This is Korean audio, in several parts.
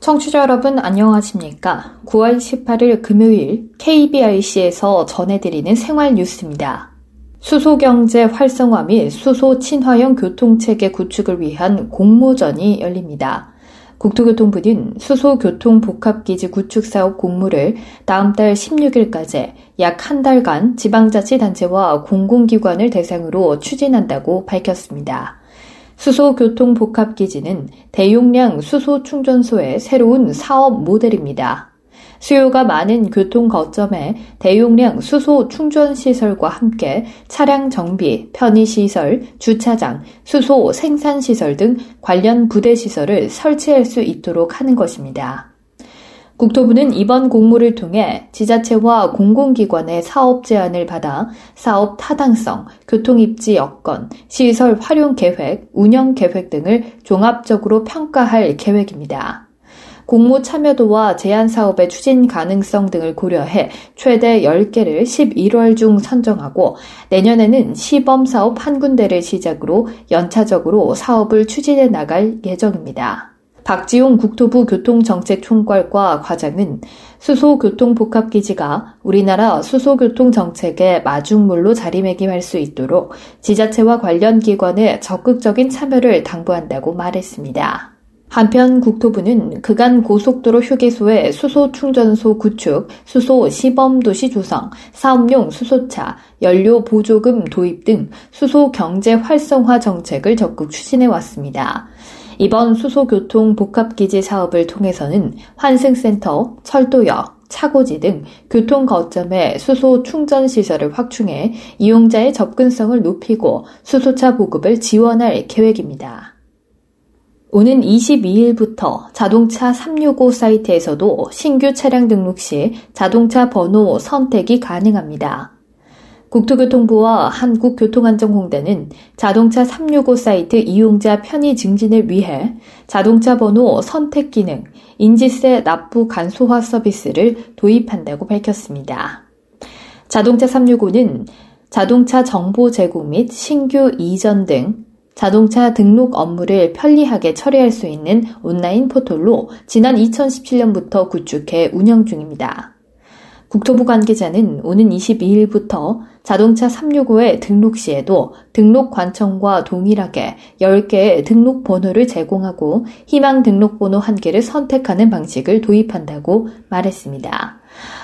청취자 여러분 안녕하십니까? 9월 18일 금요일 KBRC에서 전해드리는 생활 뉴스입니다. 수소경제 활성화 및 수소 친화형 교통체계 구축을 위한 공모전이 열립니다. 국토교통부는 수소교통복합기지 구축사업 공모를 다음 달 16일까지 약 한 달간 지방자치단체와 공공기관을 대상으로 추진한다고 밝혔습니다. 수소교통복합기지는 대용량 수소충전소의 새로운 사업 모델입니다. 수요가 많은 교통 거점에 대용량 수소 충전 시설과 함께 차량 정비, 편의 시설, 주차장, 수소 생산 시설 등 관련 부대 시설을 설치할 수 있도록 하는 것입니다. 국토부는 이번 공모를 통해 지자체와 공공기관의 사업 제안을 받아 사업 타당성, 교통입지 여건, 시설 활용 계획, 운영 계획 등을 종합적으로 평가할 계획입니다. 공모 참여도와 제안 사업의 추진 가능성 등을 고려해 최대 10개를 11월 중 선정하고 내년에는 시범 사업 한 군데를 시작으로 연차적으로 사업을 추진해 나갈 예정입니다. 박지용 국토부 교통정책총괄과 과장은 수소교통복합기지가 우리나라 수소교통정책의 마중물로 자리매김할 수 있도록 지자체와 관련 기관의 적극적인 참여를 당부한다고 말했습니다. 한편 국토부는 그간 고속도로 휴게소의 수소 충전소 구축, 수소 시범 도시 조성, 사업용 수소차, 연료 보조금 도입 등 수소 경제 활성화 정책을 적극 추진해 왔습니다. 이번 수소교통 복합기지 사업을 통해서는 환승센터, 철도역, 차고지 등 교통 거점의 수소 충전 시설을 확충해 이용자의 접근성을 높이고 수소차 보급을 지원할 계획입니다. 오는 22일부터 자동차 365 사이트에서도 신규 차량 등록 시 자동차 번호 선택이 가능합니다. 국토교통부와 한국교통안전공단은 자동차 365 사이트 이용자 편의 증진을 위해 자동차 번호 선택 기능, 인지세 납부 간소화 서비스를 도입한다고 밝혔습니다. 자동차 365는 자동차 정보 제공 및 신규 이전 등 자동차 등록 업무를 편리하게 처리할 수 있는 온라인 포털로 지난 2017년부터 구축해 운영 중입니다. 국토부 관계자는 오는 22일부터 자동차 365의 등록 시에도 등록 관청과 동일하게 10개의 등록 번호를 제공하고 희망 등록 번호 1개를 선택하는 방식을 도입한다고 말했습니다.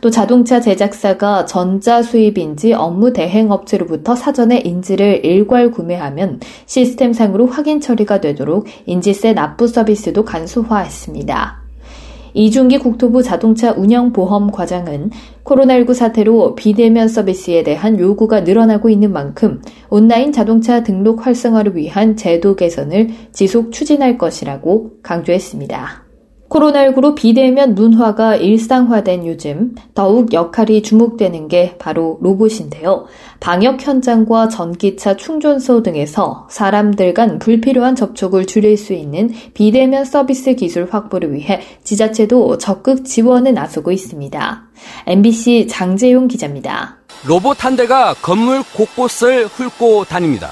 또 자동차 제작사가 전자 수입인지 업무 대행 업체로부터 사전에 인지를 일괄 구매하면 시스템상으로 확인 처리가 되도록 인지세 납부 서비스도 간소화했습니다. 이중기 국토부 자동차 운영보험 과장은 코로나19 사태로 비대면 서비스에 대한 요구가 늘어나고 있는 만큼 온라인 자동차 등록 활성화를 위한 제도 개선을 지속 추진할 것이라고 강조했습니다. 코로나19로 비대면 문화가 일상화된 요즘 더욱 역할이 주목되는 게 바로 로봇인데요. 방역 현장과 전기차 충전소 등에서 사람들 간 불필요한 접촉을 줄일 수 있는 비대면 서비스 기술 확보를 위해 지자체도 적극 지원에 나서고 있습니다. MBC 장재용 기자입니다. 로봇 한 대가 건물 곳곳을 훑고 다닙니다.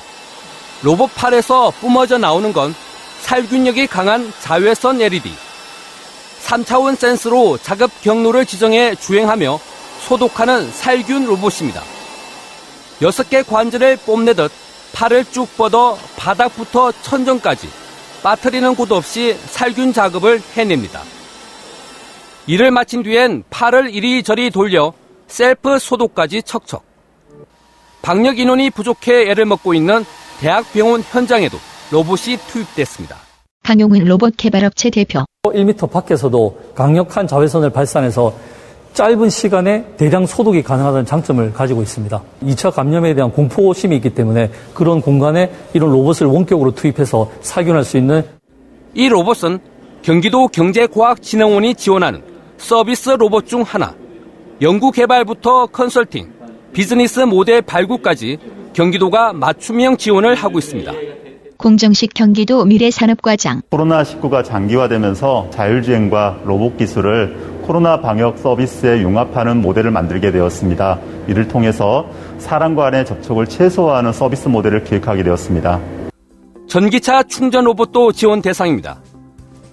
로봇 팔에서 뿜어져 나오는 건 살균력이 강한 자외선 LED. 3차원 센스로 작업 경로를 지정해 주행하며 소독하는 살균 로봇입니다. 6개 관절을 뽐내듯 팔을 쭉 뻗어 바닥부터 천정까지 빠뜨리는 곳 없이 살균 작업을 해냅니다. 일을 마친 뒤엔 팔을 이리저리 돌려 셀프 소독까지 척척. 방역 인원이 부족해 애를 먹고 있는 대학병원 현장에도 로봇이 투입됐습니다. 강용훈 로봇 개발업체 대표. 1m 밖에서도 강력한 자외선을 발산해서 짧은 시간에 대량 소독이 가능하다는 장점을 가지고 있습니다. 2차 감염에 대한 공포심이 있기 때문에 그런 공간에 이런 로봇을 원격으로 투입해서 살균할 수 있는 이 로봇은 경기도 경제과학진흥원이 지원하는 서비스 로봇 중 하나. 연구 개발부터 컨설팅, 비즈니스 모델 발굴까지 경기도가 맞춤형 지원을 하고 있습니다. 공정식 경기도 미래산업과장 코로나19가 장기화되면서 자율주행과 로봇 기술을 코로나 방역 서비스에 융합하는 모델을 만들게 되었습니다. 이를 통해서 사람과 간의 접촉을 최소화하는 서비스 모델을 기획하게 되었습니다. 전기차 충전 로봇도 지원 대상입니다.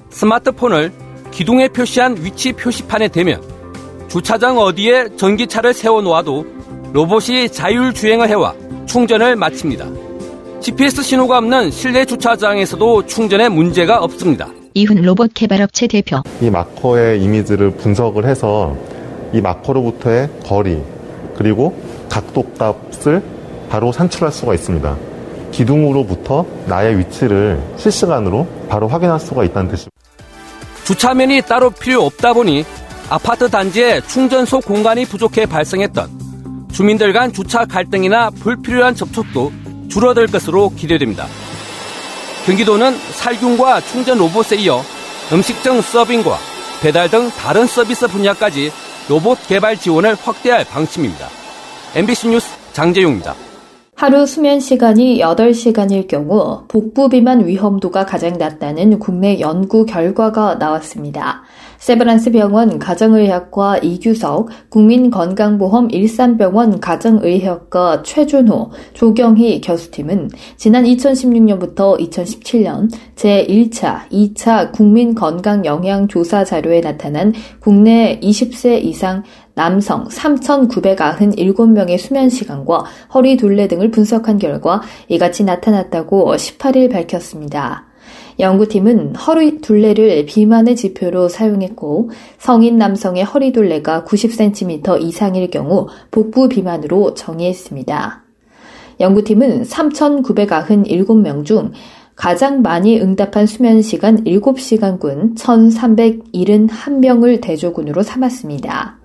스마트폰을 기둥에 표시한 위치 표시판에 대면 주차장 어디에 전기차를 세워놓아도 로봇이 자율주행을 해와 충전을 마칩니다. GPS 신호가 없는 실내 주차장에서도 충전에 문제가 없습니다. 이훈 로봇 개발업체 대표 이 마커의 이미지를 분석을 해서 이 마커로부터의 거리 그리고 각도 값을 바로 산출할 수가 있습니다. 기둥으로부터 나의 위치를 실시간으로 바로 확인할 수가 있다는 뜻입니다. 주차면이 따로 필요 없다 보니 아파트 단지에 충전소 공간이 부족해 발생했던 주민들 간 주차 갈등이나 불필요한 접촉도 줄어들 것으로 기대됩니다. 경기도는 살균과 충전 로봇에 이어 음식점 서빙과 배달 등 다른 서비스 분야까지 로봇 개발 지원을 확대할 방침입니다. MBC 뉴스 장재용입니다. 하루 수면 시간이 8시간일 경우 복부 비만 위험도가 가장 낮다는 국내 연구 결과가 나왔습니다. 세브란스 병원 가정의학과 이규석, 국민건강보험 일산병원 가정의학과 최준호, 조경희 교수팀은 지난 2016년부터 2017년 제1차, 2차 국민건강영양조사 자료에 나타난 국내 20세 이상 남성 3,997명의 수면 시간과 허리 둘레 등을 분석한 결과 이같이 나타났다고 18일 밝혔습니다. 연구팀은 허리 둘레를 비만의 지표로 사용했고 성인 남성의 허리 둘레가 90cm 이상일 경우 복부 비만으로 정의했습니다. 연구팀은 3,997명 중 가장 많이 응답한 수면 시간 7시간군 1,371명을 대조군으로 삼았습니다.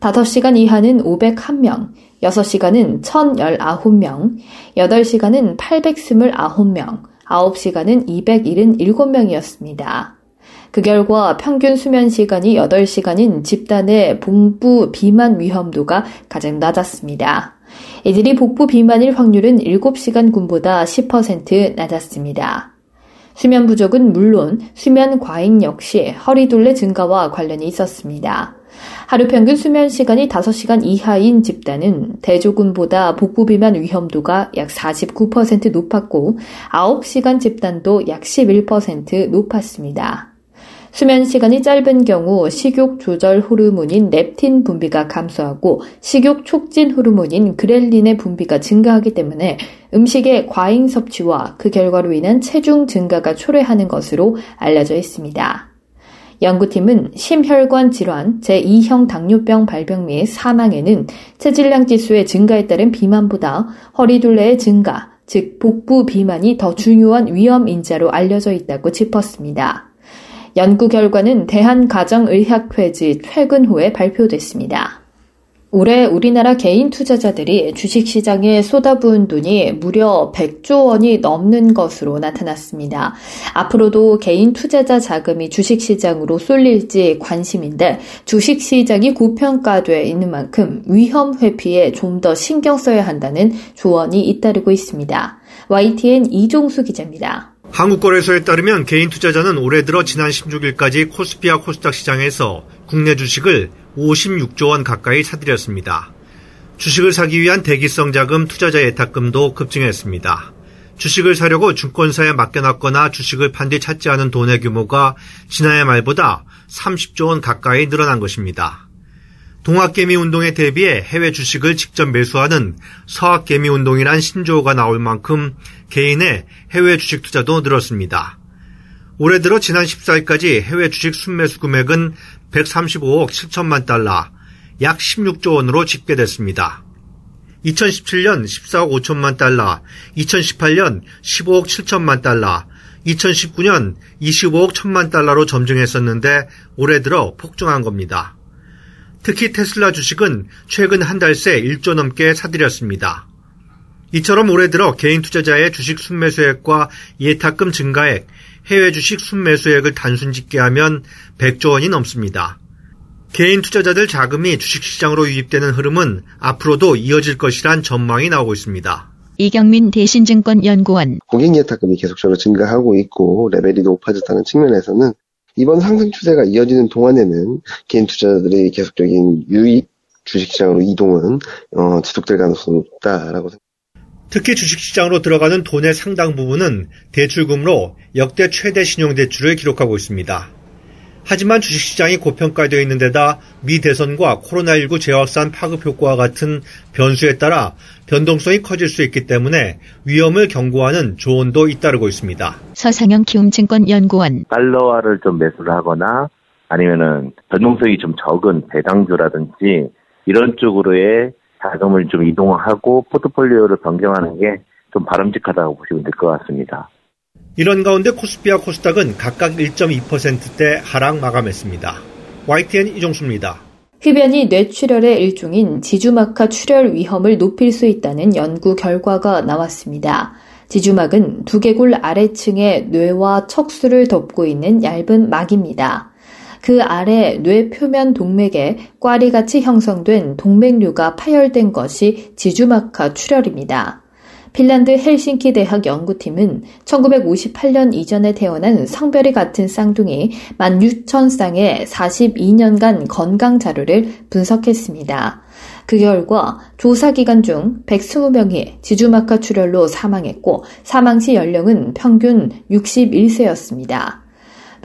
5시간 이하는 501명, 6시간은 1,019명, 8시간은 829명, 9시간은 277명이었습니다. 그 결과 평균 수면 시간이 8시간인 집단의 복부 비만 위험도가 가장 낮았습니다. 이들이 복부 비만일 확률은 7시간 군보다 10% 낮았습니다. 수면 부족은 물론 수면 과잉 역시 허리둘레 증가와 관련이 있었습니다. 하루 평균 수면 시간이 5시간 이하인 집단은 대조군보다 복부 비만 위험도가 약 49% 높았고 9시간 집단도 약 11% 높았습니다. 수면 시간이 짧은 경우 식욕 조절 호르몬인 렙틴 분비가 감소하고 식욕 촉진 호르몬인 그렐린의 분비가 증가하기 때문에 음식의 과잉 섭취와 그 결과로 인한 체중 증가가 초래하는 것으로 알려져 있습니다. 연구팀은 심혈관 질환, 제2형 당뇨병 발병 및 사망에는 체질량 지수의 증가에 따른 비만보다 허리둘레의 증가, 즉 복부 비만이 더 중요한 위험 인자로 알려져 있다고 짚었습니다. 연구 결과는 대한가정의학회지 퇴근 후에 발표됐습니다. 올해 우리나라 개인 투자자들이 주식시장에 쏟아부은 돈이 무려 100조 원이 넘는 것으로 나타났습니다. 앞으로도 개인 투자자 자금이 주식시장으로 쏠릴지 관심인데 주식시장이 고평가돼 있는 만큼 위험 회피에 좀 더 신경 써야 한다는 조언이 잇따르고 있습니다. YTN 이종수 기자입니다. 한국거래소에 따르면 개인 투자자는 올해 들어 지난 16일까지 코스피와 코스닥 시장에서 국내 주식을 56조 원 가까이 사들였습니다. 주식을 사기 위한 대기성 자금 투자자 예탁금도 급증했습니다. 주식을 사려고 증권사에 맡겨놨거나 주식을 판 뒤 찾지 않은 돈의 규모가 지난해 말보다 30조 원 가까이 늘어난 것입니다. 동학개미 운동에 대비해 해외 주식을 직접 매수하는 서학개미 운동이란 신조어가 나올 만큼 개인의 해외 주식 투자도 늘었습니다. 올해 들어 지난 14일까지 해외 주식 순매수 금액은 135억 7천만 달러, 약 16조 원으로 집계됐습니다. 2017년 14억 5천만 달러, 2018년 15억 7천만 달러, 2019년 25억 1천만 달러로 점증했었는데 올해 들어 폭증한 겁니다. 특히 테슬라 주식은 최근 한 달 새 1조 넘게 사들였습니다. 이처럼 올해 들어 개인 투자자의 주식 순매수액과 예탁금 증가액, 해외 주식 순매수액을 단순 집계하면 100조 원이 넘습니다. 개인 투자자들 자금이 주식시장으로 유입되는 흐름은 앞으로도 이어질 것이란 전망이 나오고 있습니다. 이경민 대신증권 연구원 고객 예탁금이 계속적으로 증가하고 있고 레벨이 높아졌다는 측면에서는 이번 상승 추세가 이어지는 동안에는 개인 투자자들의 계속적인 유익 주식시장으로 이동은 어, 지속될 가능성이 높다라고 생각합니다. 특히 주식시장으로 들어가는 돈의 상당 부분은 대출금으로 역대 최대 신용대출을 기록하고 있습니다. 하지만 주식시장이 고평가되어 있는 데다 미 대선과 코로나19 재확산 파급 효과와 같은 변수에 따라 변동성이 커질 수 있기 때문에 위험을 경고하는 조언도 잇따르고 있습니다. 서상영 키움증권 연구원 달러화를 좀 매수를 하거나 아니면은 변동성이 좀 적은 배당주라든지 이런 쪽으로의 자금을 좀 이동하고 포트폴리오를 변경하는 게 좀 바람직하다고 보시면 될 것 같습니다. 이런 가운데 코스피와 코스닥은 각각 1.2%대 하락 마감했습니다. YTN 이종수입니다. 흡연이 뇌출혈의 일종인 지주막하 출혈 위험을 높일 수 있다는 연구 결과가 나왔습니다. 지주막은 두개골 아래층의 뇌와 척수를 덮고 있는 얇은 막입니다. 그 아래 뇌 표면 동맥에 꽈리같이 형성된 동맥류가 파열된 것이 지주막하 출혈입니다. 핀란드 헬싱키 대학 연구팀은 1958년 이전에 태어난 성별이 같은 쌍둥이 16,000쌍의 42년간 건강 자료를 분석했습니다. 그 결과 조사 기간 중 120명이 지주막하 출혈로 사망했고 사망 시 연령은 평균 61세였습니다.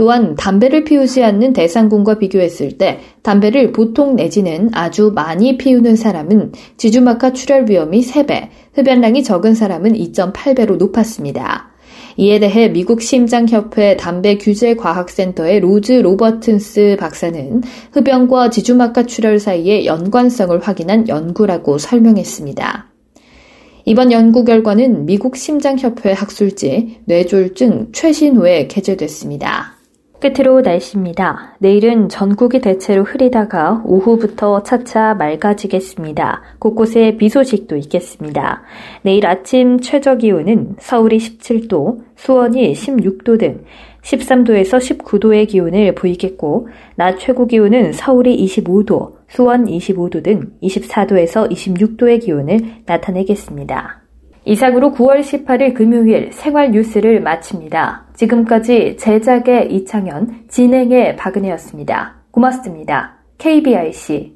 또한 담배를 피우지 않는 대상군과 비교했을 때 담배를 보통 내지는 아주 많이 피우는 사람은 지주막하 출혈 위험이 3배, 흡연량이 적은 사람은 2.8배로 높았습니다. 이에 대해 미국 심장협회 담배 규제 과학센터의 로즈 로버트슨 박사는 흡연과 지주막하 출혈 사이의 연관성을 확인한 연구라고 설명했습니다. 이번 연구 결과는 미국 심장협회 학술지 뇌졸중 최신호에 게재됐습니다. 끝으로 날씨입니다. 내일은 전국이 대체로 흐리다가 오후부터 차차 맑아지겠습니다. 곳곳에 비 소식도 있겠습니다. 내일 아침 최저 기온은 서울이 17도, 수원이 16도 등 13도에서 19도의 기온을 보이겠고, 낮 최고 기온은 서울이 25도, 수원 25도 등 24도에서 26도의 기온을 나타내겠습니다. 이상으로 9월 18일 금요일 생활 뉴스를 마칩니다. 지금까지 제작의 이창현, 진행의 박은혜였습니다. 고맙습니다. KBIC